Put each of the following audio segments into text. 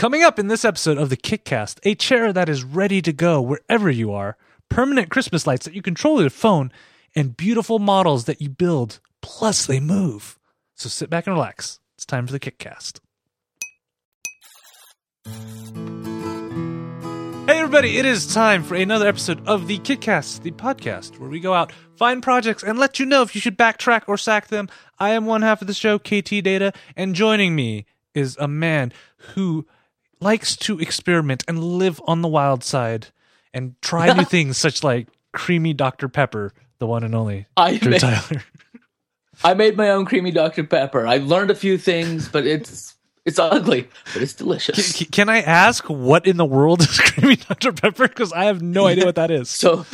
Coming up in this episode of the Kickcast, a chair that is ready to go wherever you are, permanent Christmas lights that you control with your phone, and beautiful models that you build, plus they move. So sit back and relax. It's time for the Kickcast. Hey everybody, it is time for another episode of the Kickcast, the podcast where we go out, find projects, and let you know if you should backtrack or sack them. I am one half of the show, KT Data, and joining me is a man who likes to experiment and live on the wild side and try new things such like creamy Dr. Pepper, the one and only I Drew made, Tyler. I made my own creamy Dr. Pepper. I've learned a few things, but it's it's ugly, but it's delicious. Can, can I ask what in the world is creamy Dr. Pepper? Because I have no idea what that is. So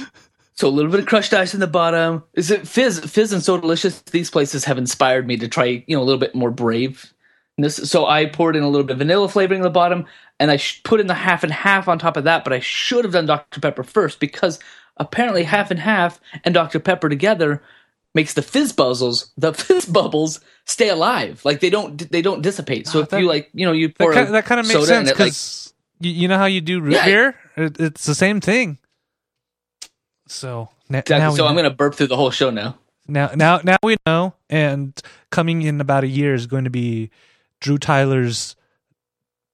so a little bit of crushed ice in the bottom. Is it fizz fizz and so delicious? These places have inspired me to try, you know, a little bit more brave. This, so I poured in a little bit of vanilla flavoring in the bottom, and I sh- put in the half and half on top of that. But I should have done Dr Pepper first because apparently half and half and Dr Pepper together makes the fizz bubbles the fizz bubbles stay alive. Like they don't they don't dissipate. So Ah, if that- you like you know you That pour kind, a that kind of makes sense it, like, because you, you know how you do root Yeah. beer? It, it's the same thing. So na- exactly. so I'm gonna burp through the whole show now. now now now we know. And coming in about a year is going to be Drew Tyler's oh,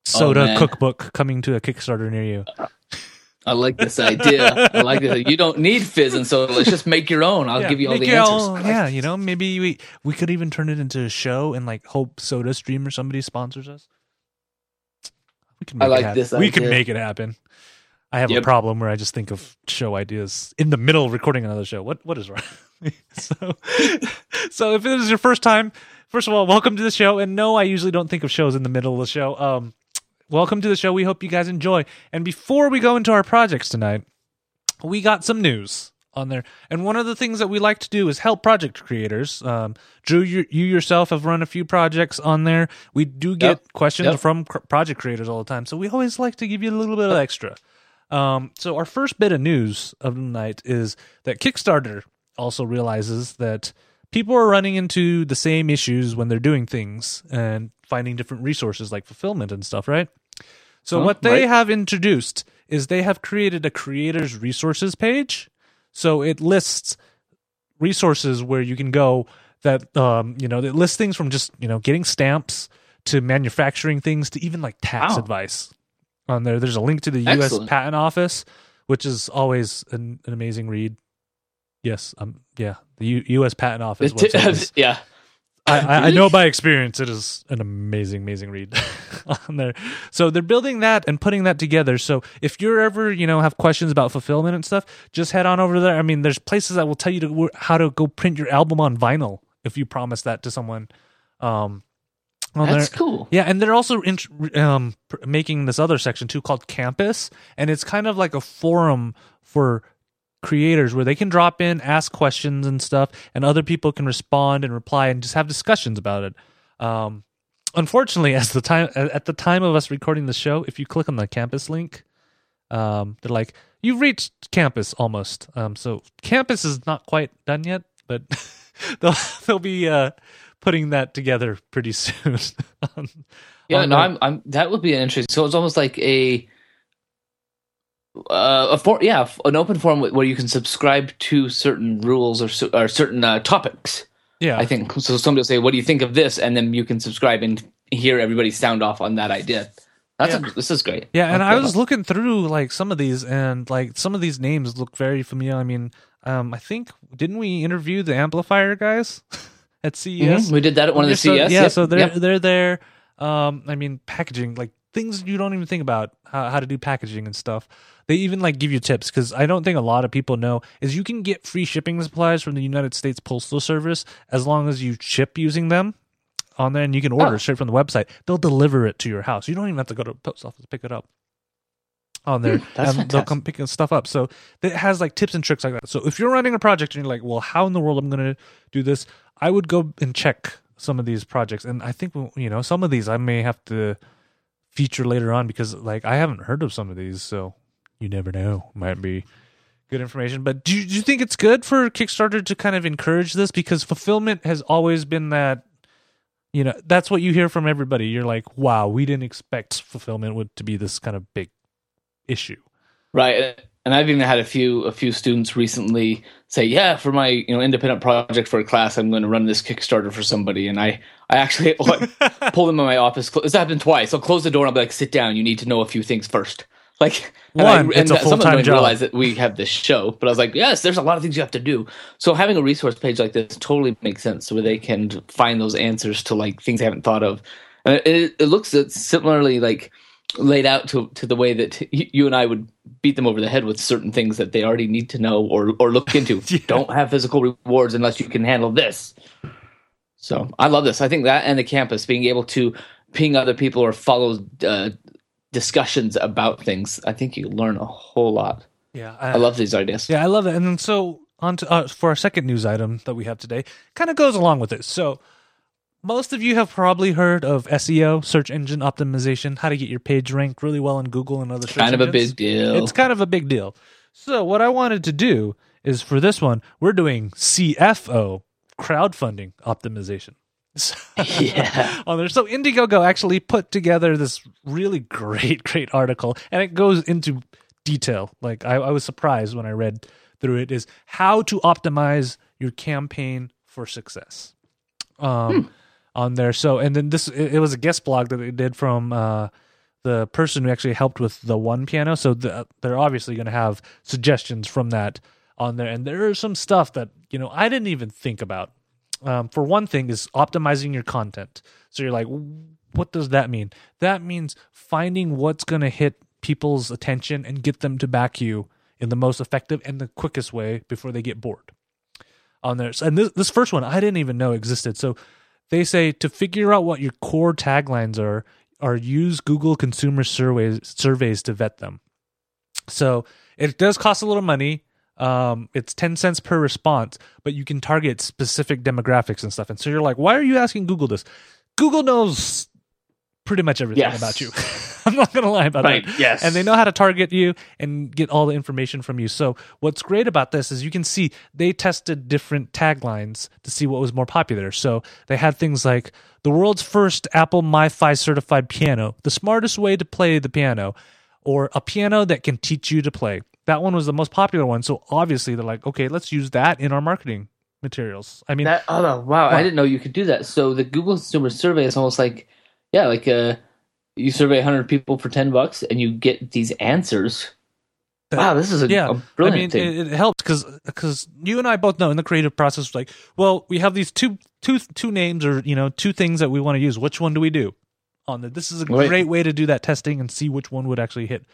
soda Oh, cookbook coming to a Kickstarter near you. I like this idea. I like this. You don't need fizz and soda. Let's just make your own. I'll Yeah, give you all the answers. own- yeah, you know, maybe we we could even turn it into a show and like hope Soda Stream or somebody sponsors us. We can I make like it happen. this We can make it happen. I have a problem where I just think of show ideas in the middle of recording another show. What what is wrong? so so if it is your first time, first of all, welcome to the show. And no, I usually don't think of shows in the middle of the show. Um welcome to the show. We hope you guys enjoy. And before we go into our projects tonight, we got some news on there. And one of the things that we like to do is help project creators. Um, Drew, you, you yourself have run a few projects on there. We do get Yep. questions Yep. from cr- project creators all the time. So we always like to give you a little bit of extra. Um, so our first bit of news of the night is that Kickstarter also realizes that people are running into the same issues when they're doing things and finding different resources like fulfillment and stuff, right? So Huh, what they right. have introduced is they have created a creators resources page. So it lists resources where you can go that um, you know, it lists things from just, you know, getting stamps to manufacturing things to even like tax Wow. advice on there. There's a link to the US Patent Office, which is always an, an amazing read. Yes, um yeah, the U- US Patent Office website is yeah. I, I, I know by experience it is an amazing, amazing read on there. So they're building that and putting that together. So if you're ever, you know, have questions about fulfillment and stuff, just head on over there. I mean, there's places that will tell you to how to go print your album on vinyl if you promise that to someone. Um, That's there. cool. Yeah, and they're also um, pr- making this other section too called Campus, and it's kind of like a forum for creators where they can drop in, ask questions and stuff, and other people can respond and reply and just have discussions about it. Um, unfortunately, as the time at the time of us recording the show, if you click on the Campus link, um, they're like, "You've reached Campus almost." Um, so Campus is not quite done yet, but they'll they'll be uh, putting that together pretty soon. on- Yeah, on no, I'm, I'm. That would be an interesting. So it's almost like a, uh, a for, yeah, an open forum where you can subscribe to certain rules or, or certain uh, topics. yeah, I think so. Somebody will say, "What do you think of this?" and then you can subscribe and hear everybody sound off on that idea. That's Yeah. a, this is great. Yeah, and I was looking through like some of these, and like some of these names look very familiar. I mean, um, I think didn't we interview the amplifier guys at CES? Mhm. we did that at one of the So- CES. yeah, Yep, so they're yep. they're there. Um, I mean, packaging like things you don't even think about how, how to do packaging and stuff. They even like give you tips because I don't think a lot of people know is you can get free shipping supplies from the United States Postal Service as long as you ship using them on there, and you can order Oh. straight from the website. They'll deliver it to your house. You don't even have to go to the post office to pick it up on there. Hmm, and they'll come picking stuff up. So it has like tips and tricks like that. So if you're running a project and you're like, well, how in the world am I'm going to do this? I would go and check some of these projects, and I think you know some of these I may have to feature later on because like I haven't heard of some of these, so you never know. Might be good information. But do you, do you think it's good for Kickstarter to kind of encourage this because fulfillment has always been that you know that's what you hear from everybody. You're like, wow, we didn't expect fulfillment would to be this kind of big issue. Right. And I've even had a few a few students recently say, "Yeah, for my you know independent project for a class, I'm going to run this Kickstarter for somebody." And I I actually pull them in my office. This happened twice. I'll close the door and I'll be like, "Sit down. You need to know a few things first. Like one, I, it's a full time job. Realize that we have this show, but I was like, "Yes, there's a lot of things you have to do." So having a resource page like this totally makes sense, where they can find those answers to like things they haven't thought of. And it, it looks similarly like laid out to to the way that you and I would beat them over the head with certain things that they already need to know or or look into. yeah. Don't have physical rewards unless you can handle this. So I love this. I think that and the campus being able to ping other people or follow uh, discussions about things. I think you learn a whole lot. Yeah, I, I love these ideas. Yeah, I love it. And then so on to uh, for our second news item that we have today, kind of goes along with it. So most of you have probably heard of SEO, search engine optimization, how to get your page ranked really well in Google and other search engines. It's kind engines. of a big deal. It's kind of a big deal. So what I wanted to do is for this one, we're doing CFO, crowdfunding optimization. yeah. on there. So Indiegogo actually put together this really great, great article, and it goes into detail. Like I, I was surprised when I read through it. Is how to optimize your campaign for success. Um, hmm on there. So, and then this, it, it was a guest blog that they did from uh, the person who actually helped with the one piano. So the, they're obviously going to have suggestions from that on there. And there is some stuff that, you know, I didn't even think about. Um, for one thing, is optimizing your content. So you're like, what does that mean? That means finding what's going to hit people's attention and get them to back you in the most effective and the quickest way before they get bored on there. And this, this first one I didn't even know existed. So they say to figure out what your core taglines are, or use Google consumer surveys surveys to vet them. So it does cost a little money. Um, it's 10 cents per response, but you can target specific demographics and stuff. And so you're like, why are you asking Google this? Google knows pretty much everything yes. about you. I'm not going to lie about right, that. Yes. And they know how to target you and get all the information from you. So what's great about this is you can see they tested different taglines to see what was more popular. So they had things like the world's first Apple MFi certified piano, the smartest way to play the piano, or a piano that can teach you to play. That one was the most popular one. So obviously they're like, okay, let's use that in our marketing materials. I mean, that, oh wow, wow, I didn't know you could do that. So the Google Consumer Survey is almost like, yeah, like a you survey 100 people for 10 bucks and you get these answers wow this is a, yeah, a brilliant I mean, thing. It, it helps because because you and I both know in the creative process, like, well, we have these two two two names or you know two things that we want to use. Which one do we do? On the this is a Wait. great way to do that testing and see which one would actually hit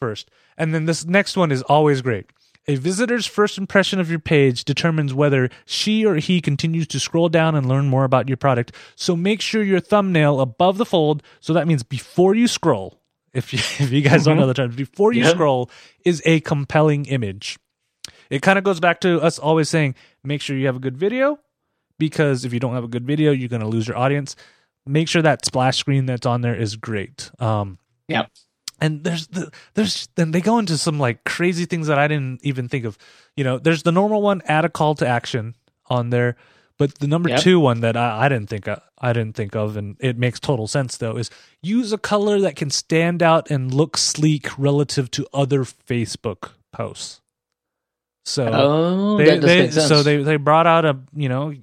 first. And then this next one is always great. A visitor's first impression of your page determines whether she or he continues to scroll down and learn more about your product. So make sure your thumbnail above the fold, so that means before you scroll, if you, if you guys mm-hmm. don't know the terms, before you scroll is a compelling image. It kind of goes back to us always saying, make sure you have a good video, because if you don't have a good video, you're going to lose your audience. Make sure that splash screen that's on there is great. Um, yep and there's the, there's then they go into some like crazy things that I didn't even think of. You know, there's the normal one, add a call to action on there, but the number yep. two one that I, I didn't think I, I didn't think of, and it makes total sense though, is use a color that can stand out and look sleek relative to other Facebook posts. So oh, they, they so they they brought out a you know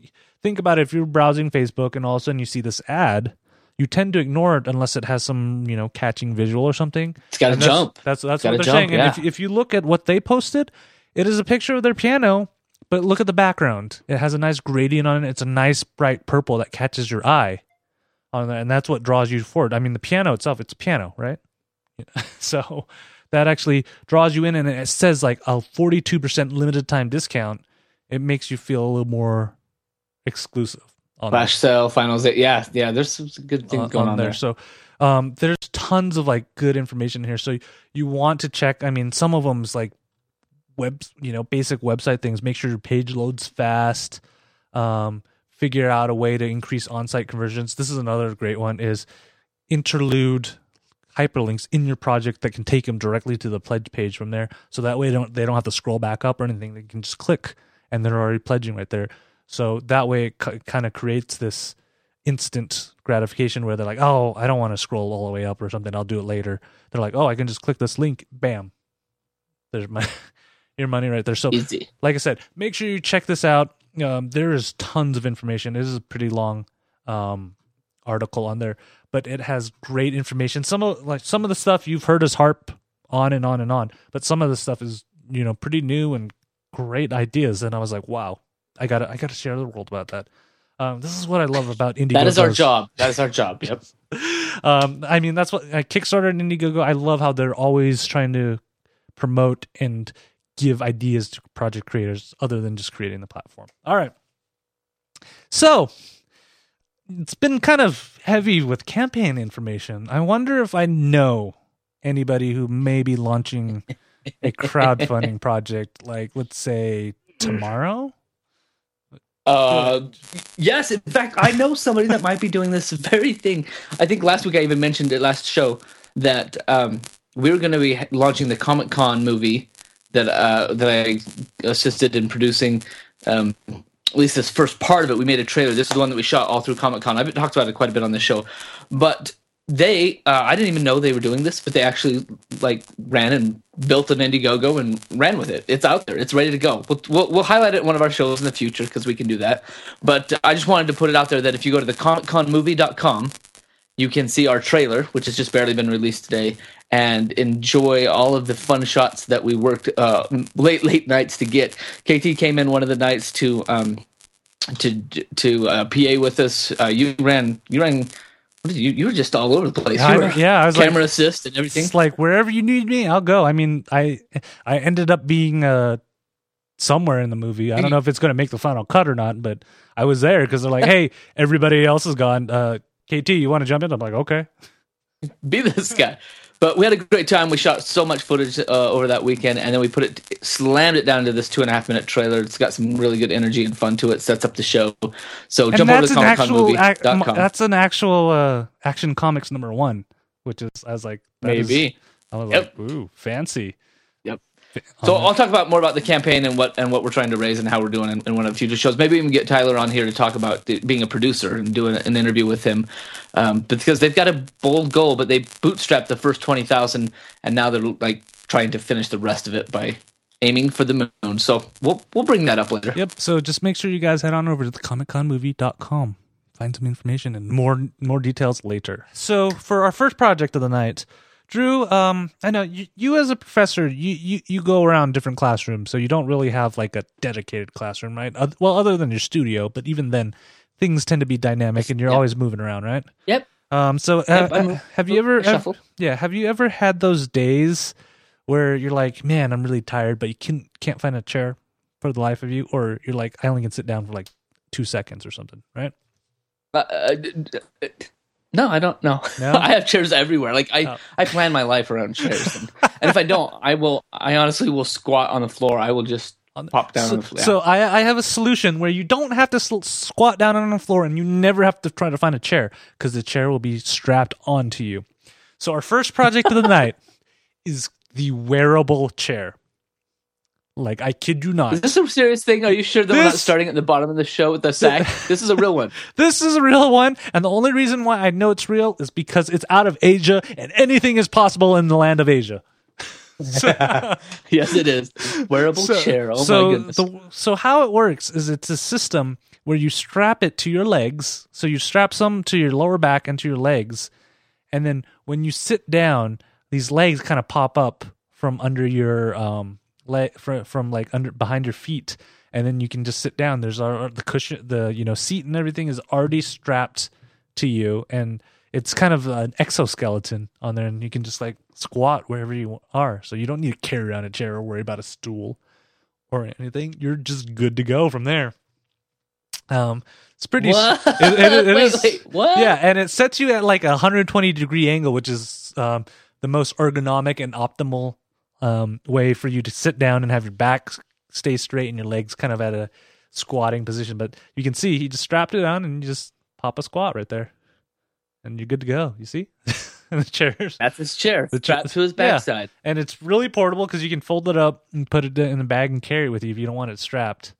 think about it if you're browsing Facebook and all of a sudden you see this ad you tend to ignore it unless it has some you know catching visual or something. It's got to jump. That's that's what they're jump, saying. Yeah. And if if you look at what they posted, it is a picture of their piano, but look at the background. It has a nice gradient on it. It's a nice bright purple that catches your eye on that, and that's what draws you forward. I mean, the piano itself, it's a piano, right? so that actually draws you in, and it says like a forty-two percent limited time discount. It makes you feel a little more exclusive flash there. sale finals yeah yeah there's some good things going on, there. there. so um there's tons of like good information here. So you want to check i mean some of them's like web you know basic website things. Make sure your page loads fast. Um figure out a way to increase on-site conversions. This is another great one is interlude hyperlinks in your project that can take them directly to the pledge page from there. So that way they don't they don't have to scroll back up or anything. They can just click and they're already pledging right there so that way it c- kind of creates this instant gratification where they're like, "Oh, I don't want to scroll all the way up or something. I'll do it later." They're like, "Oh, I can just click this link. Bam, there's my your money right there." So, Easy. like I said, make sure you check this out. Um, there is tons of information. This is a pretty long um, article on there, but it has great information. Some of like some of the stuff you've heard us harp on and on and on, but some of the stuff is you know pretty new and great ideas. And I was like, wow, I gotta I gotta share the world about that. Um, this is what I love about Indiegogo. That is our job. That is our job. Yep. um, I mean, that's what uh, Kickstarter and Indiegogo. I love how they're always trying to promote and give ideas to project creators other than just creating the platform. All right. So it's been kind of heavy with campaign information. I wonder if I know anybody who may be launching a crowdfunding project, like let's say tomorrow. Uh, yes. In fact, I know somebody that might be doing this very thing. I think last week I even mentioned it last show that um, we were going to be launching the Comic Con movie that uh, that I assisted in producing. Um, at least this first part of it, we made a trailer. This is the one that we shot all through Comic Con. I've talked about it quite a bit on this show, but they uh, I didn't even know they were doing this, but they actually like ran and built an Indiegogo and ran with it. It's out there. It's ready to go. We'll, we'll, we'll highlight it in one of our shows in the future because we can do that. But I just wanted to put it out there that if you go to the comicconmovie.com, you can see our trailer, which has just barely been released today, and enjoy all of the fun shots that we worked uh, late late nights to get. KT came in one of the nights to um, to to uh, PA with us. Uh, you ran you ran. You you were just all over the place. I You know- were yeah, I was like- camera assist and everything. It's like wherever you need me, I'll go. I mean, I I ended up being uh somewhere in the movie. I don't know if it's going to make the final cut or not, but I was there because they're like, "Hey, everybody else is gone. Uh, KT, you want to jump in?" I'm like, "Okay." be this guy. But we had a great time. We shot so much footage uh, over that weekend, and then we put it, slammed it down to this two and a half minute trailer. It's got some really good energy and fun to it. Sets up the show. So And jump over to an actual ac- comicconmovie.com. that's an actual uh, action comics number one, which is I was like, that is- Maybe. I was Yep. like, ooh, fancy. Yep. So I'll talk about more about the campaign and what and what we're trying to raise and how we're doing in, in one of the future shows. Maybe even get Tyler on here to talk about the, being a producer and doing an interview with him, um, because they've got a bold goal, but they bootstrapped the first twenty thousand, and now they're like trying to finish the rest of it by aiming for the moon. So we'll we'll bring that up later. Yep. So just make sure you guys head on over to the comicconmovie.com. Find some information and more more details later. So for our first project of the night, Drew, um, I know you, you as a professor, you, you you go around different classrooms, so you don't really have like a dedicated classroom, right? Oth- Well, other than your studio, but even then, things tend to be dynamic, and you're Yeah. always moving around, right? Yep. Um, so uh, Yep, uh, have you ever, shuffle. yeah, have you ever had those days where you're like, man, I'm really tired, but you can can't find a chair for the life of you, or you're like, I only can sit down for like two seconds or something, right? Uh, uh, uh, no, I don't know. No? I have chairs everywhere. Like I, Oh. I plan my life around chairs, and, and if I don't, I will. I honestly will squat on the floor. I will just On- pop down so, on the floor. so I, I have a solution where you don't have to sl- squat down on the floor and you never have to try to find a chair because the chair will be strapped onto you. So our first project of the night is the wearable chair. Like I kid you not. Is this a serious thing? Are you sure that we're not starting at the bottom of the show with the sack? this is a real one. This is a real one, and the only reason why I know it's real is because it's out of Asia, and anything is possible in the land of Asia. Yes, it is. Wearable chair. Oh so my goodness. The, so how it works is it's a system where you strap it to your legs. So you strap some to your lower back and to your legs, and then when you sit down, these legs kind of pop up from under your um leg from, from like under behind your feet, and then you can just sit down. There's our, the cushion, the you know seat and everything is already strapped to you, and it's kind of an exoskeleton on there, and you can just like squat wherever you are. So you don't need to carry around a chair or worry about a stool or anything. You're just good to go from there. Um, it's pretty. What? It, it- it Wait, is- wait, what? Yeah, and it sets you at like a 120 degree angle, which is um, the most ergonomic and optimal um, way for you to sit down and have your back stay straight and your legs kind of at a squatting position. But you can see he just strapped it on and you just pop a squat right there, and you're good to go. You see, and the chairs. That's his chair. The chair- to his yeah. backside. and it's really portable because you can fold it up and put it in a bag and carry it with you if you don't want it strapped.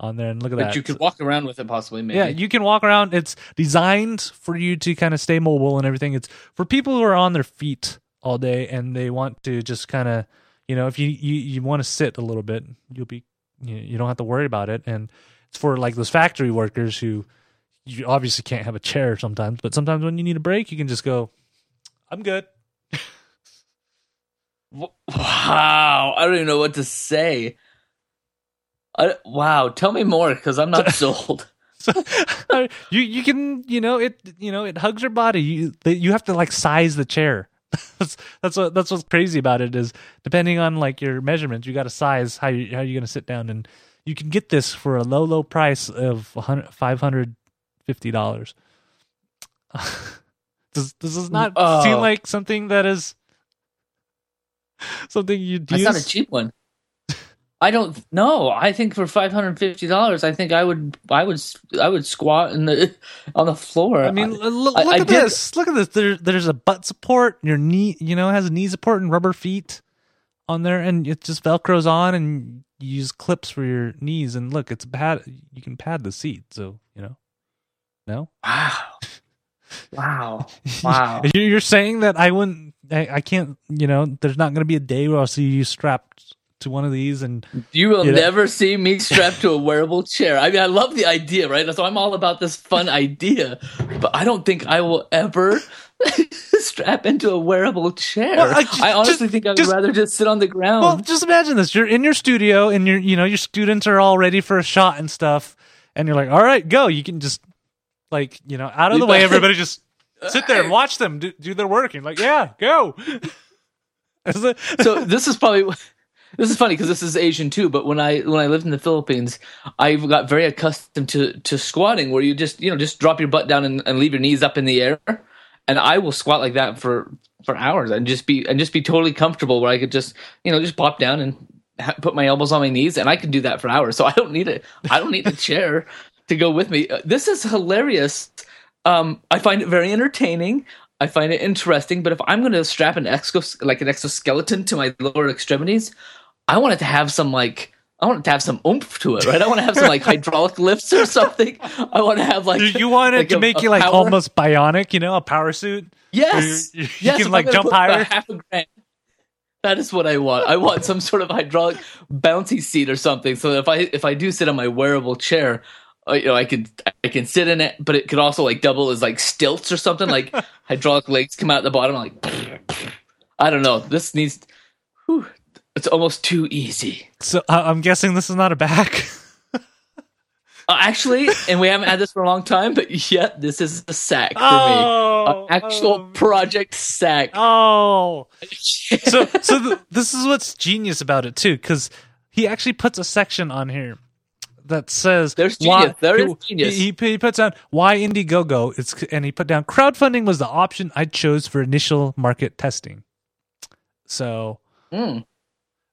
on there, and look at But that. you could walk around with it possibly. Maybe. Yeah, you can walk around. It's designed for you to kind of stay mobile and everything. It's for people who are on their feet all day and they want to just kind of, you know, if you you, you want to sit a little bit, you'll be you, you don't have to worry about it. And it's for like those factory workers who you obviously can't have a chair sometimes, but sometimes when you need a break, you can just go, I'm good. Wow, I don't even know what to say. I, wow, tell me more because I'm not sold. So you you can you know it you know it hugs your body. You you have to like size the chair. that's that's what that's what's crazy about it is depending on like your measurements, you got to size how you how you're gonna sit down, and you can get this for a low low price of five hundred fifty dollars. does does this not Oh. seem like something that is something you'd That's not a cheap one. I don't know. I think for five hundred fifty dollars, I think I would, I would, I would squat in the on the floor. I mean, l- look, I- look I at did- this. Look at this. There, there's a butt support. Your knee, you know, has a knee support and rubber feet on there, and it just velcros on, and you use clips for your knees. And look, it's pad. You can pad the seat, so you know. No, wow, wow, wow. You- You're saying that I wouldn't. I, I can't. You know, there's not going to be a day where I'll see you strapped to one of these, and You will You know- never see me strapped to a wearable chair. I mean, I love the idea, right? So I'm all about this fun idea, but I don't think I will ever strap into a wearable chair. Well, I I, honestly just- think I'd just- rather just sit on the ground. Well, just imagine this: you're in your studio, and you're, you know, your students are all ready for a shot and stuff, and you're like, "All right, go!" You can just, like, you know, out of the way. Everybody just sit there and watch them do, do their work. And like, "Yeah, go." So this is probably this is funny because this is Asian too. But when I when I lived in the Philippines, I got very accustomed to to squatting, where you just you know just drop your butt down and, and leave your knees up in the air, and I will squat like that for for hours and just be and just be totally comfortable, where I could just you know just pop down and ha- put my elbows on my knees, and I can do that for hours. So I don't need it. I don't need a chair to go with me. Uh, This is hilarious. Um, I find it very entertaining. I find it interesting. But if I'm going to strap an exos like an exoskeleton to my lower extremities, I want it to have some like I want it to have some oomph to it, right? I want to have some like hydraulic lifts or something. I want to have like you want it like to a- make you like power- almost bionic, you know, a power suit? yes, you- you yes. can, like, jump higher? Half a grand. That is what I want. I want some sort of hydraulic bouncy seat or something. So if I if I do sit on my wearable chair, uh, you know, I could I can sit in it, but it could also like double as like stilts or something. Like hydraulic legs come out the bottom. Like I don't know. This needs. It's almost too easy. So uh, I'm guessing this is not a back. Uh, actually, and we haven't had this for a long time, but yet this is a sack for Oh, me. An actual oh. project sack. oh. so so th- this is what's genius about it too because he actually puts a section on here that says There's why- genius. There is he, genius. He, he puts down why Indiegogo it's and he put down crowdfunding was the option I chose for initial market testing. So Mm.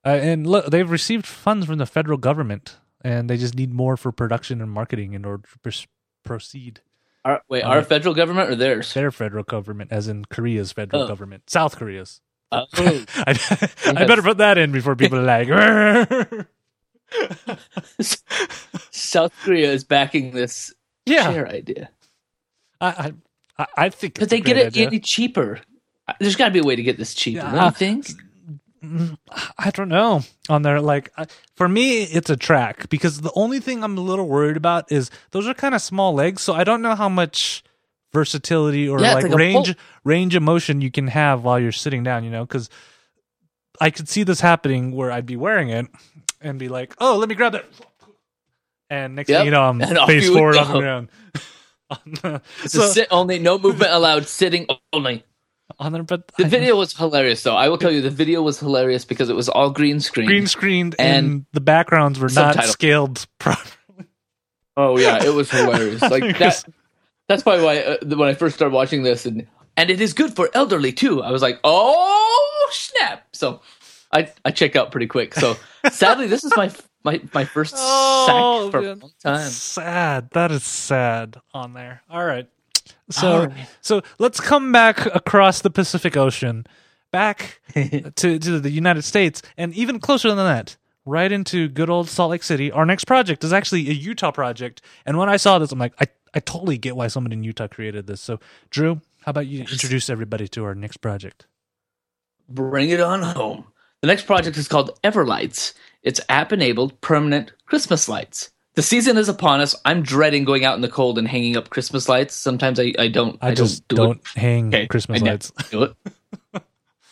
Uh, and look, they've received funds from the federal government, and they just need more for production and marketing in order to pros- proceed. Our, wait, Uh, our federal government or theirs? Their federal government, as in Korea's federal Oh. government, South Korea's. Oh. I, I better put that in before people are like. South Korea is backing this yeah, chair idea I, I, I think a they get it idea. any cheaper. There's got to be a way to get this cheaper. Yeah, don't uh, you think? I don't know. On there, like I- for me, it's a track because the only thing I'm a little worried about is those are kind of small legs, so I don't know how much versatility or Yeah, like, like range range of motion you can have while you're sitting down. You know, because I could see this happening where I'd be wearing it and be like, "Oh, let me grab that," and next Yep. thing you know, I'm face forward on the ground. It's so, a sit only, no movement allowed, sitting only. On there, but The video was hilarious, though. I will tell you, the video was hilarious because it was all green screen. green screened and, And the backgrounds were not scaled properly. Oh yeah, it was hilarious. Like that. That's probably why uh, when I first started watching this, and and it is good for elderly too. I was like, oh snap! So I I check out pretty quick. So sadly, this is my my my first Oh, sack for a long time. Sad. That is sad on there. All right. So All right. so let's come back across the Pacific Ocean, back to to the United States, and even closer than that. right into good old Salt Lake City. Our next project is actually a Utah project. And when I saw this, I'm like, I, I totally get why someone in Utah created this. So, Drew, how about you introduce everybody to our next project? Bring it on home. The next project is called Everlights. It's app enabled permanent Christmas lights. The season is upon us. I'm dreading going out in the cold and hanging up Christmas lights. Sometimes I, I don't. I, just don't, do don't hang okay, Christmas lights. Do it.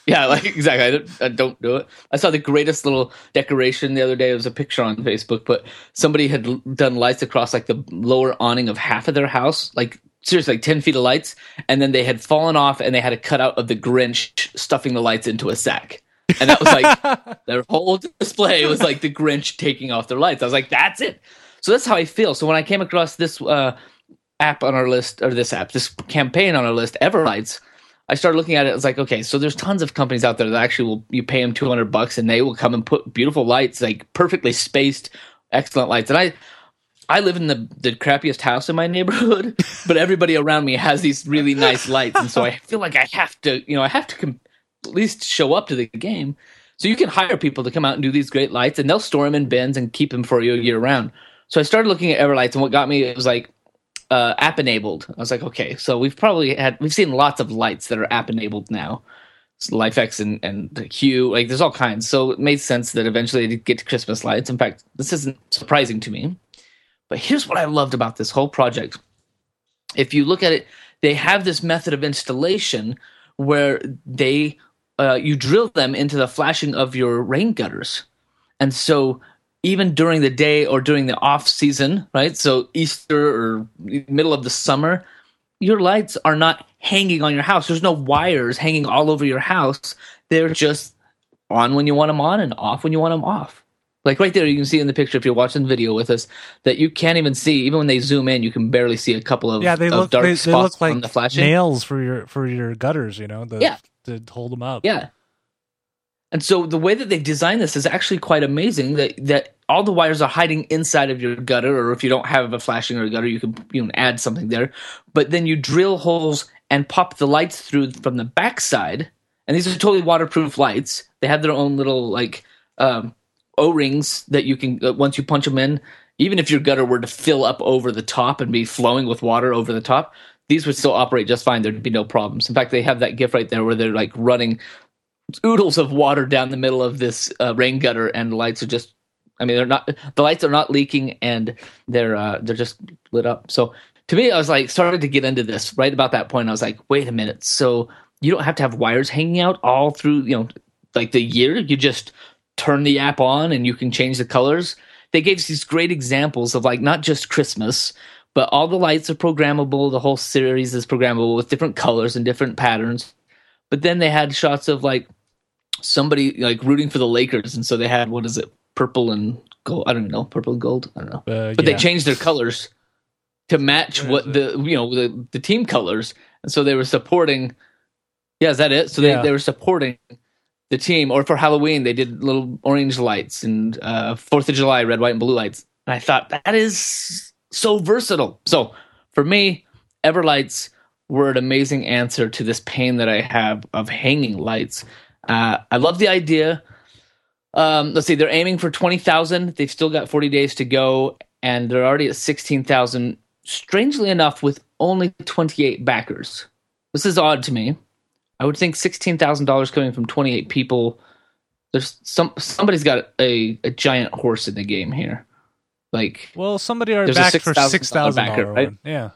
yeah, like exactly. I don't, I don't, do it. I saw the greatest little decoration the other day. It was a picture on Facebook, but somebody had done lights across like the lower awning of half of their house, like seriously, like ten feet of lights, and then they had fallen off, and they had a cutout of the Grinch stuffing the lights into a sack and that was like their whole display was like the Grinch taking off their lights. I was like, that's it. So that's how I feel. So when I came across this uh, app on our list, or this app, this campaign on our list, Everlights, I started looking at it. It's like, okay, so there's tons of companies out there that actually will you pay them 200 bucks and they will come and put beautiful lights, like perfectly spaced, excellent lights. And I, I live in the the crappiest house in my neighborhood, but everybody around me has these really nice lights, and so I feel like I have to, you know, I have to com- at least show up to the game. So you can hire people to come out and do these great lights, and they'll store them in bins and keep them for you year round. So I started looking at Everlights, and what got me it was like uh, app enabled. I was like, okay, so we've probably had we've seen lots of lights that are app enabled now. So LIFX and and Hue, like there's all kinds. So it made sense that eventually they'd get to Christmas lights. In fact, this isn't surprising to me. But here's what I loved about this whole project. If you look at it, they have this method of installation where they uh, you drill them into the flashing of your rain gutters. And so even during the day or during the off season, right? So Easter or middle of the summer, your lights are not hanging on your house. There's no wires hanging all over your house. They're just on when you want them on and off when you want them off. Like right there, you can see in the picture if you're watching the video with us that you can't even see. Even when they zoom in, you can barely see a couple of yeah. They look dark they, spots they look like the flashing. nails for your for your gutters. You know, the, yeah, to hold them up. Yeah. And so the way that they've designed this is actually quite amazing. That that all the wires are hiding inside of your gutter, or if you don't have a flashing or a gutter, you can you know add something there. But then you drill holes and pop the lights through from the backside. And these are totally waterproof lights. They have their own little like um, O rings that you can uh, once you punch them in. Even if your gutter were to fill up over the top and be flowing with water over the top, these would still operate just fine. There'd be no problems. In fact, they have that GIF right there where they're like running oodles of water down the middle of this uh, rain gutter, and lights are just. I mean, they're not the lights are not leaking, and they're uh, they're just lit up. So to me, I was like started to get into this right about that point. I was like, wait a minute. So you don't have to have wires hanging out all through you know like the year. You just turn the app on and you can change the colors. They gave us these great examples of like not just Christmas, but all the lights are programmable. The whole series is programmable with different colors and different patterns. But then they had shots of like somebody like rooting for the Lakers, and so they had what is it, purple and gold? I don't know, purple and gold. I don't know. Uh, but yeah. they changed their colors to match what, what the you know the the team colors, and so they were supporting. Yeah, is that it? So they yeah. they were supporting the team, or for Halloween they did little orange lights and uh, Fourth of July red, white, and blue lights. And I thought that is so versatile. So for me, Everlights were an amazing answer to this pain that I have of hanging lights. Uh, I love the idea. Um, let's see, they're aiming for 20,000. They've still got 40 days to go, and they're already at 16,000. Strangely enough, with only 28 backers. This is odd to me. I would think $16,000 coming from 28 people. There's some somebody's got a, a giant horse in the game here. Like, well, somebody already backed 6, for six thousand backer, right? Yeah.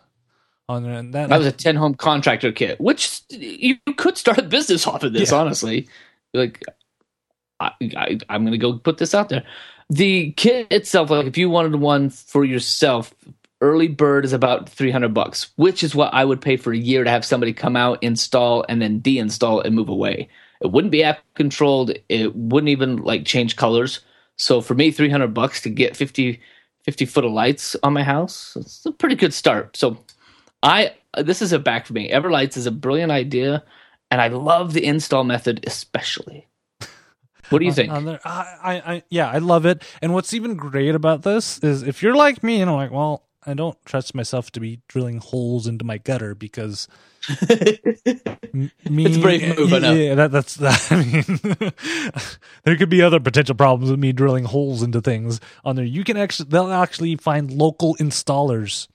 On that, that was a ten home contractor kit, which you could start a business off of this. Yeah. Honestly, like, I, I, I'm going to go put this out there. The kit itself, like, if you wanted one for yourself, early bird is about 300 bucks, which is what I would pay for a year to have somebody come out, install, and then deinstall and move away. It wouldn't be app controlled. It wouldn't even like change colors. So for me, 300 bucks to get 50 50 foot of lights on my house. It's a pretty good start. So I this is a back for me. Everlights is a brilliant idea, and I love the install method especially. What do you uh, think? I, I, yeah, I love it. And what's even great about this is if you're like me and I'm like, well, I don't trust myself to be drilling holes into my gutter because m- me It's a brave move, know. yeah that, that's that I mean there could be other potential problems with me drilling holes into things on there you can actually they'll actually find local installers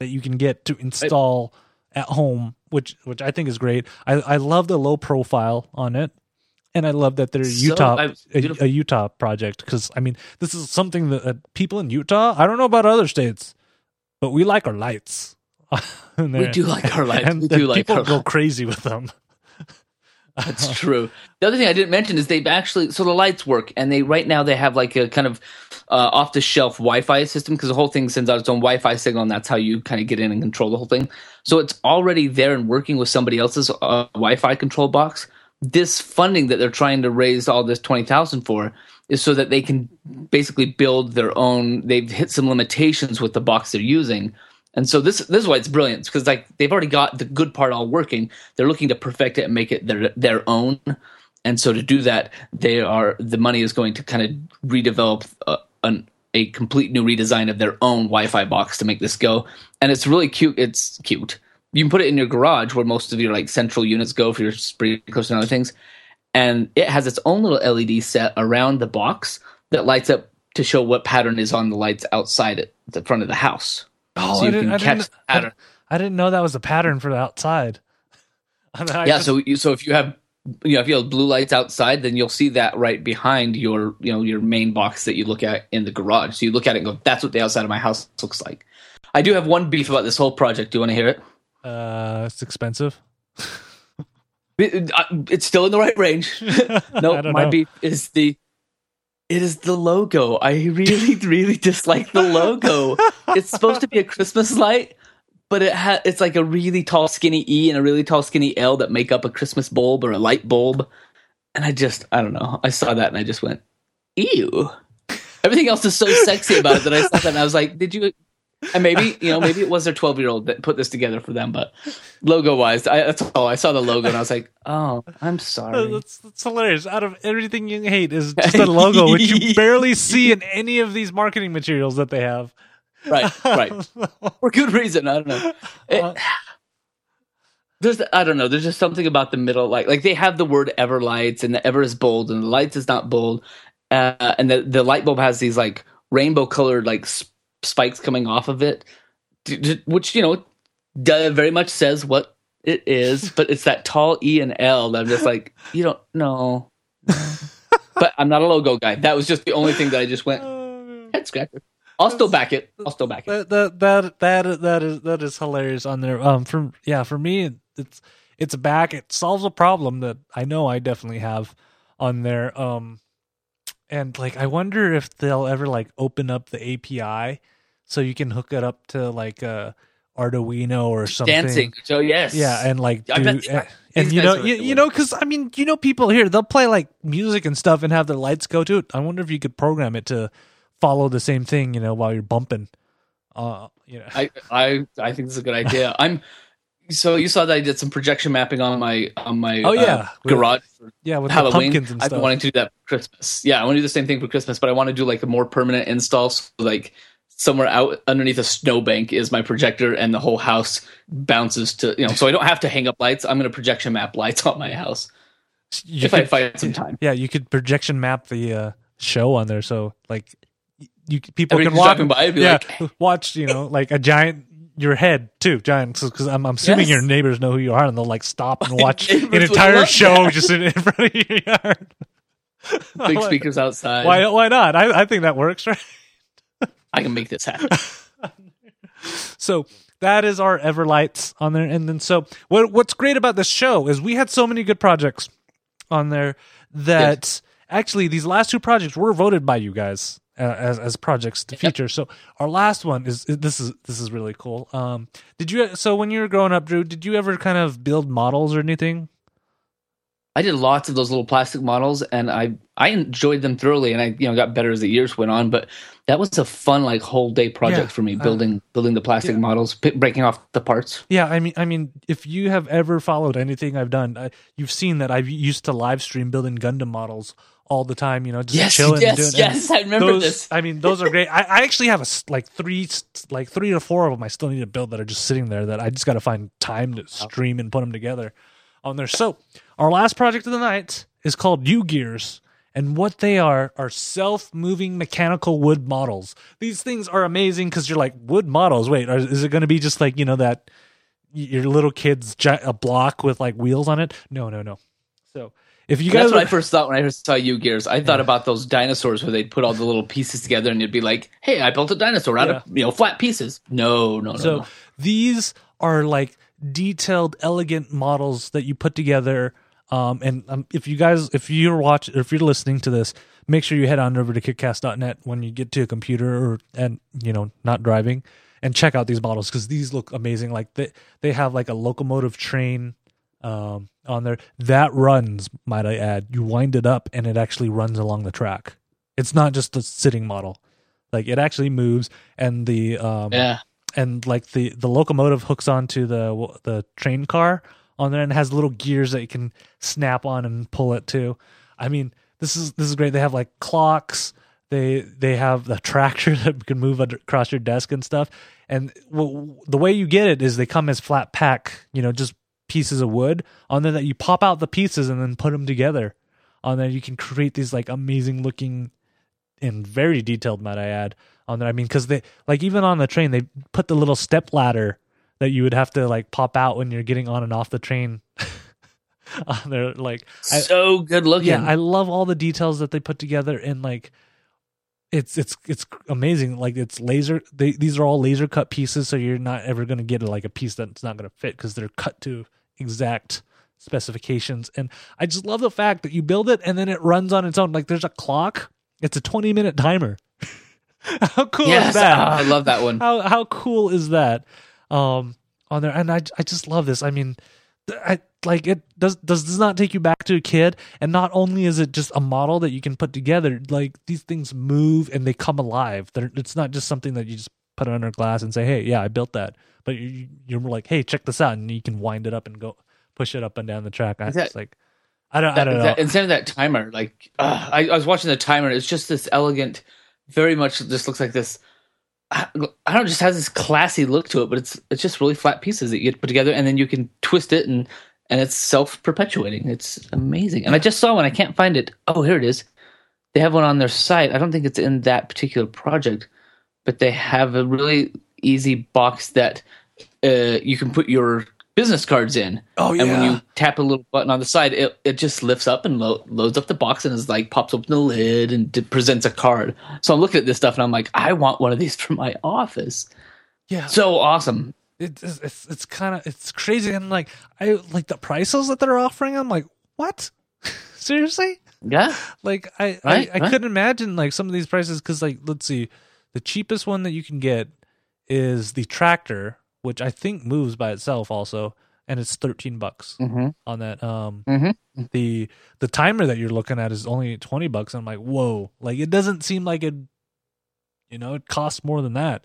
that you can get to install at home which which I think is great I I love the low profile on it and I love that they're So, Utah I- a, a Utah project because I mean this is something that uh, people in Utah I don't know about other states but we like our lights We do like our lights. We do like people our go lights. crazy with them That's true. The other thing I didn't mention is they've actually so the lights work, and they right now they have like a kind of uh, off the shelf Wi-Fi system because the whole thing sends out its own Wi-Fi signal, and that's how you kind of get in and control the whole thing. So it's already there and working with somebody else's uh, Wi-Fi control box. This funding that they're trying to raise all this twenty thousand for is so that they can basically build their own. They've hit some limitations with the box they're using. And so this this is why it's brilliant because like they've already got the good part all working. They're looking to perfect it and make it their their own. And so to do that, they are the money is going to kind of redevelop a, an, a complete new redesign of their own Wi-Fi box to make this go. And it's really cute. It's cute. You can put it in your garage where most of your like central units go for your sprinklers and other things. And it has its own little LED set around the box that lights up to show what pattern is on the lights outside it, the front of the house. Oh so you I didn't, can I, catch didn't, the pattern. I, I didn't know that was a pattern for the outside. I mean, I yeah just- so you, so if you have you know if you have blue lights outside then you'll see that right behind your you know your main box that you look at in the garage. So you look at it and go that's what the outside of my house looks like. I do have one beef about this whole project. Do you want to hear it? Uh it's expensive. It- uh, it's still in the right range. I no don't my know. beef is the it is the logo. I really really dislike the logo. It's supposed to be a christmas light but it ha- it's like a really tall skinny e and a really tall skinny l that make up a christmas bulb or a light bulb. And i just i don't know. I saw that and i just went ew. Everything else is so sexy about it that i saw that and i was like did you and maybe you know maybe it was their 12 year old that put this together for them but logo wise I, that's all i saw the logo and i was like oh i'm sorry that's, that's hilarious out of everything you hate is just a logo which you barely see in any of these marketing materials that they have right right for good reason. I don't know. It- Uh, there's I don't know. There's just something about the middle, like like they have the word ever lights, and the ever is bold, and the lights is not bold, uh, and the the light bulb has these like rainbow colored like spikes coming off of it, which you know very much says what it is, but it's that tall E and L that I'm just like you don't know. but I'm not a logo guy. That was just the only thing that I just went head scratcher. I'll still back it. I'll still back it. that that that that is that is hilarious on there. Um, for yeah, for me, it's it's back. It solves a problem that I know I definitely have on there. Um, and like I wonder if they'll ever like open up the API so you can hook it up to like uh Arduino or something. Dancing. So yes. Yeah, and like do, bet and, and you know you, you know because I mean you know people here they'll play like music and stuff and have their lights go to it. I wonder if you could program it to follow the same thing you know while you're bumping. Uh, you know. I I I think this is a good idea. I'm so you saw that I did some projection mapping on my on my Oh, uh, yeah. garage for Yeah, with Halloween. the pumpkins and I've been wanting to do that for Christmas. Yeah, I want to do the same thing for Christmas, but I want to do like a more permanent install. So like somewhere out underneath a snowbank is my projector, and the whole house bounces to you know. So I don't have to hang up lights. I'm going to projection map lights on my house You if I find some time. yeah, you could projection map the uh, show on there, so like you people Everybody's can walk by, I'd be yeah, like- watch you know like a giant your head too giant because I'm, I'm assuming Yes. your neighbors know who you are and they'll like stop and watch an entire show that. just in, in front of your yard. Big speakers outside. Why why not? I I think that works, right? I can make this happen. So that is our Everlights on there, and then so what? What's great about this show is we had so many good projects on there that actually these last two projects were voted by you guys as as projects to feature. So our last one is this is this is really cool. Um, did you so when you were growing up, Drew? Did you ever kind of build models or anything? I did lots of those little plastic models, and I I enjoyed them thoroughly, and I you know got better as the years went on. But that was a fun like whole day project Yeah, for me uh, building building the plastic yeah. models, p- breaking off the parts. Yeah, I mean, I mean, if you have ever followed anything I've done, I, you've seen that I've used to live stream building Gundam models all the time. You know, just Yes, chilling. and yes, doing, and yes, I remember those, this. I mean, those are great. I, I actually have a, like three, like three to four of them. I still need to build that are just sitting there. That I just got to find time to stream and put them together on there. So our last project of the night is called U Gears. And what they are are self-moving mechanical wood models. These things are amazing because you're like wood models. Wait, are, is it going to be just like you know that your little kid's gi- a block with like wheels on it? No, no, no. So if you guys, That's what I first thought when I first saw U Gears. I thought about those dinosaurs where they'd put all the little pieces together, and it'd be like, "Hey, I built a dinosaur out of you know flat pieces." No, no, no. So no. these are like detailed, elegant models that you put together. Um, and um, if you guys, if you're watching, if you're listening to this, make sure you head on over to kickcast.net when you get to a computer or and you know not driving, and check out these models because these look amazing. Like they they have like a locomotive train um, on there that runs. Might I add? You wind it up and it actually runs along the track. It's not just a sitting model. Like it actually moves, and the um, yeah, and like the the locomotive hooks onto the the train car on there and has little gears that you can snap on and pull it too. I mean, this is this is great. They have like clocks. They they have the tractor that can move under, across your desk and stuff. And w- the way you get it is they come as flat pack, you know, just pieces of wood on there that you pop out the pieces and then put them together. On there, you can create these like amazing looking and very detailed, might I add, on there. I mean, because they like even on the train, they put the little step ladder that you would have to like pop out when you're getting on and off the train. on there, like I- so good looking. yeah, I love all the details that they put together and like it's it's it's amazing. Like it's laser. They these are all laser cut pieces, so you're not ever going to get like a piece that's not going to fit because they're cut to exact specifications. And I just love the fact that you build it and then it runs on its own. Like there's a clock. It's a 20 minute timer. How cool yes, is that? ah, I love that one. how how cool is that um on there and i i just love this i mean i like it does does does not take you back to a kid and not only is it just a model that you can put together like these things move and they come alive They're, it's not just something that you just put under glass and say hey yeah i built that but you, you're like hey check this out and you can wind it up and go push it up and down the track I, That- like i don't i don't know that- instead of that timer, like uh, I, I was watching the timer, it's just this elegant, very much just looks like this. I, I don't know, just has this classy look to it, but it's it's just really flat pieces that you get put together, and then you can twist it, and and it's self perpetuating. It's amazing. And I just saw one. I can't find it. Oh, here it is. They have one on their site. I don't think it's in that particular project, but they have a really easy box that uh, you can put your business cards in. oh And when you tap a little button on the side, it, it just lifts up and lo- loads up the box and is like pops open the lid and d- presents a card. So I'm looking at this stuff and I'm like, I want one of these for my office. yeah So awesome. it's it's it's, it's kind of it's crazy and like i like the prices that they're offering i'm like what seriously Yeah. like i Right, I, I right. couldn't imagine like some of these prices because like let's see the cheapest one that you can get is the tractor which i think moves by itself also and it's 13 bucks Mm-hmm. on that um Mhm. the the timer that you're looking at is only 20 bucks i'm like whoa like it doesn't seem like it you know it costs more than that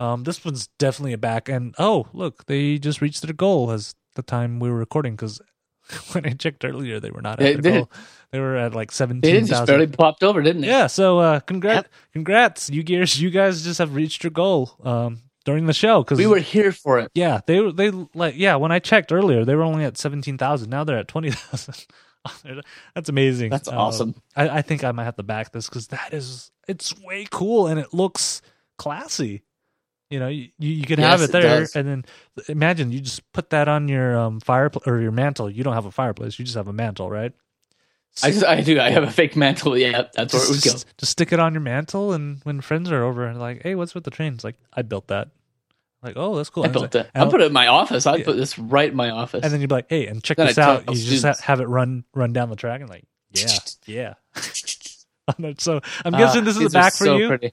um this one's definitely a back and oh look they just reached their goal as the time we were recording because when i checked earlier they were not They at goal they were at like They did just 17000 barely popped over, didn't they? yeah so uh congrats Yep. congrats UGears you guys just have reached your goal um during the show because We were here for it. yeah, they were they like yeah. When I checked earlier, they were only at seventeen thousand. Now they're at twenty thousand. That's amazing. That's Uh, awesome. I, I think I might have to back this because that is it's way cool and it looks classy. You know, you, you could have Yes, it it there, does. and then imagine you just put that on your um fireplace or your mantle. You don't have a fireplace; you just have a mantle, right? I, I do. I have a fake mantle. Yeah, that's where it would just, go. just, just stick it on your mantle, and when friends are over and like, "Hey, what's with the train?" It's like, "I built that." Like, oh, that's cool. I built like- I'll put it in my office. I'd Yeah. put this right in my office. and then you'd be like, "Hey, and check Then this I out." You just students. ha- have it run run down the track and like, yeah, yeah. so I'm guessing this is back for so you. pretty.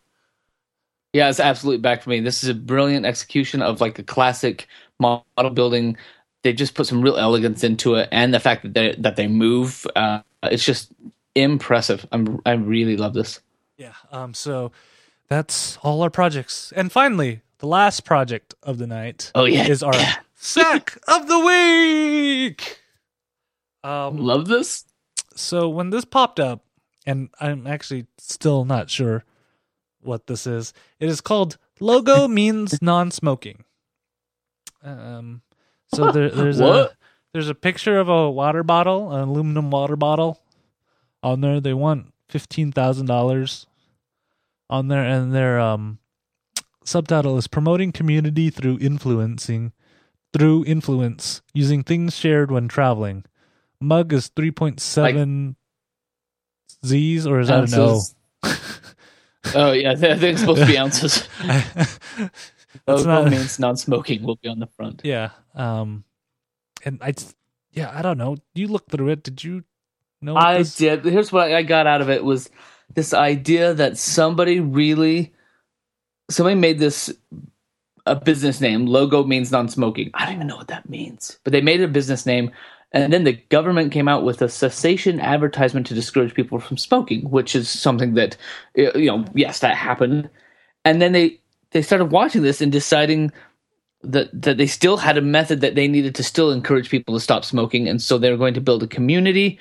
Yeah, it's absolutely back for me. This is a brilliant execution of like a classic model building they just put some real elegance into it, and the fact that they that they move, uh, it's just impressive. I'm I really love this. Yeah. Um. So that's all our projects, and finally, the last project of the night. Oh yeah, is our sack of the week. Um. Love this. So when this popped up, and I'm actually still not sure what this is. It is called logo means non-smoking. Um, so there, there's What? a there's a picture of a water bottle, an aluminum water bottle, on there. They want fifteen thousand dollars on there, and their um subtitle is promoting community through influencing through influence using things shared when traveling. Mug is three point seven Z's or is that an O? Oh yeah, I think it's supposed to be ounces. Logo not- means non-smoking will be on the front. Yeah. Um, and I, yeah, I don't know. You looked through it. Did you know? I this- did. Here's what I got out of it was this idea that somebody really somebody made this a business name. Logo means non-smoking. I don't even know what that means, but they made it a business name, and then the government came out with a cessation advertisement to discourage people from smoking, which is something that you know, yes, that happened, and then they they started watching this and deciding that that they still had a method that they needed to still encourage people to stop smoking, and so they were going to build a community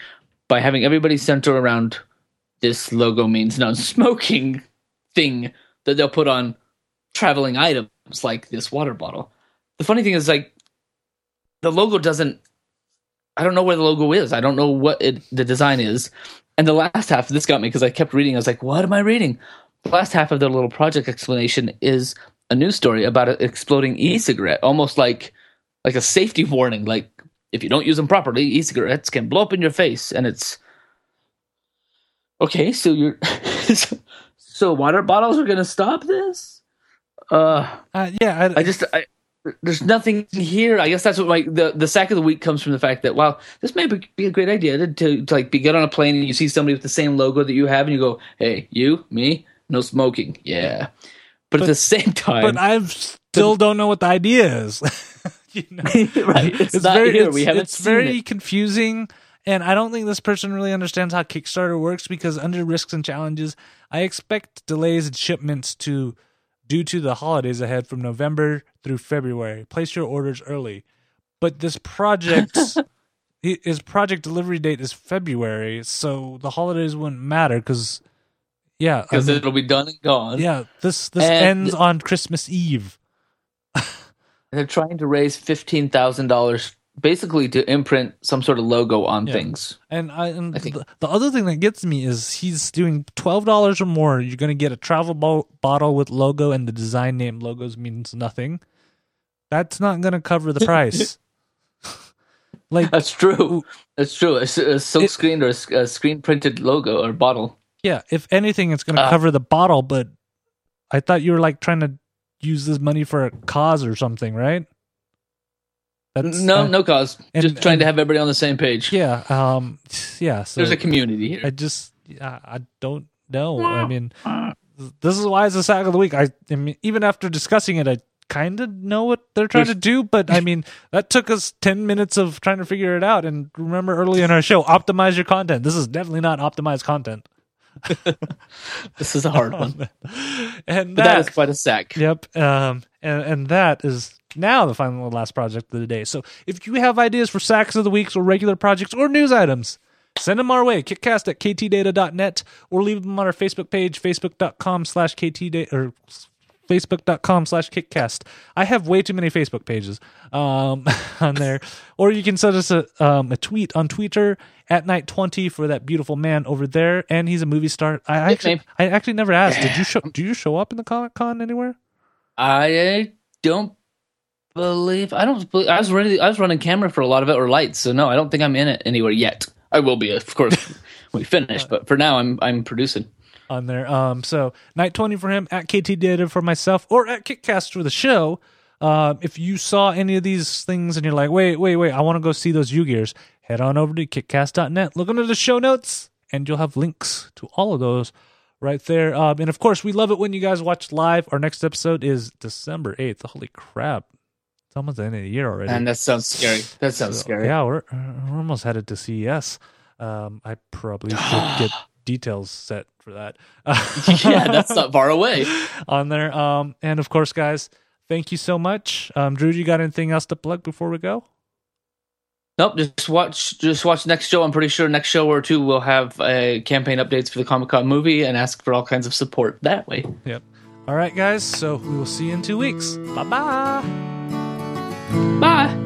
by having everybody center around this logo means non-smoking thing that they'll put on traveling items like this water bottle. The funny thing is like the logo doesn't I don't know where the logo is. I don't know what it, the design is. And the last half this got me because I kept reading. I was like, "What am I reading?" The last half of their little project explanation is a news story about an exploding e-cigarette, almost like like a safety warning. Like if you don't use them properly, e-cigarettes can blow up in your face, and it's okay. So you're water bottles are gonna stop this? Uh, Uh, yeah, I, I just I, there's nothing here. I guess that's what my the the sack of the week comes from the fact that wow, this may be a great idea to, to, to like be get on a plane and you see somebody with the same logo that you have and you go, hey, you, me, no smoking, yeah. But, at the same time, but I still don't know what the idea is. you know? right, it's, not very, here. It's, we haven't it's very it. confusing, and I don't think this person really understands how Kickstarter works because under risks and challenges, I expect delays in shipments to due to the holidays ahead from November through February. Place your orders early, but this project. hi- His project delivery date is February, so the holidays wouldn't matter because, yeah, I because mean, it'll be done and gone. yeah, this this And- ends on Christmas Eve. They're trying to raise fifteen thousand dollars, basically to imprint some sort of logo on Yeah. things. And I and I think- the, the other thing that gets me is he's doing twelve dollars or more. You're gonna get a travel bo- bottle with logo, and the design name logos means nothing. That's not gonna cover the price. like That's true. That's true. A silk screen or a screen printed logo or bottle. yeah, if anything, it's gonna Uh, cover the bottle. But I thought you were like trying to use this money for a cause or something, right? That's no, uh, no cause. and- Just trying and- to have everybody on the same page. Yeah, um, yeah. So There's a community here. I just I, I don't know. I mean, this is why it's a sack of the week. I, I mean, even after discussing it, I kind of know what they're trying to do, but I mean, that took us 10 minutes of trying to figure it out. And remember early in our show, optimize your content. This is definitely not optimized content. this is a hard one. and that, that is quite a sack. Yep. Um, and, and that is now the final and last project of the day. So if you have ideas for sacks of the weeks or regular projects or news items, send them our way. Kickcast at ktdata.net or leave them on our Facebook page, facebook.com slash ktdata or facebook.com slash kickcast. I have way too many Facebook pages um, on there. or you can send us a, um, a tweet on Twitter at night 20 for that beautiful man over there. And he's a movie star. I actually. I actually never asked. Did you show, do you show up in the Comic Con anywhere? I don't believe I don't. Believe, I was ready. I was running camera for a lot of it or lights. So no, I don't think I'm in it anywhere yet. I will be, of course, when we finish. But for now, I'm I'm producing. on there. Um, so night twenty for him at KT Data for myself, or at Kickcast for the show. Um, if you saw any of these things and you're like, wait, wait, wait, I want to go see those UGears, head on over to kickcast.net. Look under the show notes, and you'll have links to all of those right there. Um, and of course, we love it when you guys watch live. Our next episode is December eighth. Holy crap! It's almost the end of the year already. And that sounds scary. That sounds So, scary. Yeah, we're, we're almost headed to CES. Um, I probably should get details set for that. yeah, that's not far away. on there. Um, and of course, guys, thank you so much. Um, Drew, you got anything else to plug before we go? Nope, just watch just watch next show. I'm pretty sure next show or two we'll have uh, campaign updates for the Comic Con movie and ask for all kinds of support that way. Yep. All right, guys. So we will see you in two weeks. Bye bye. Bye.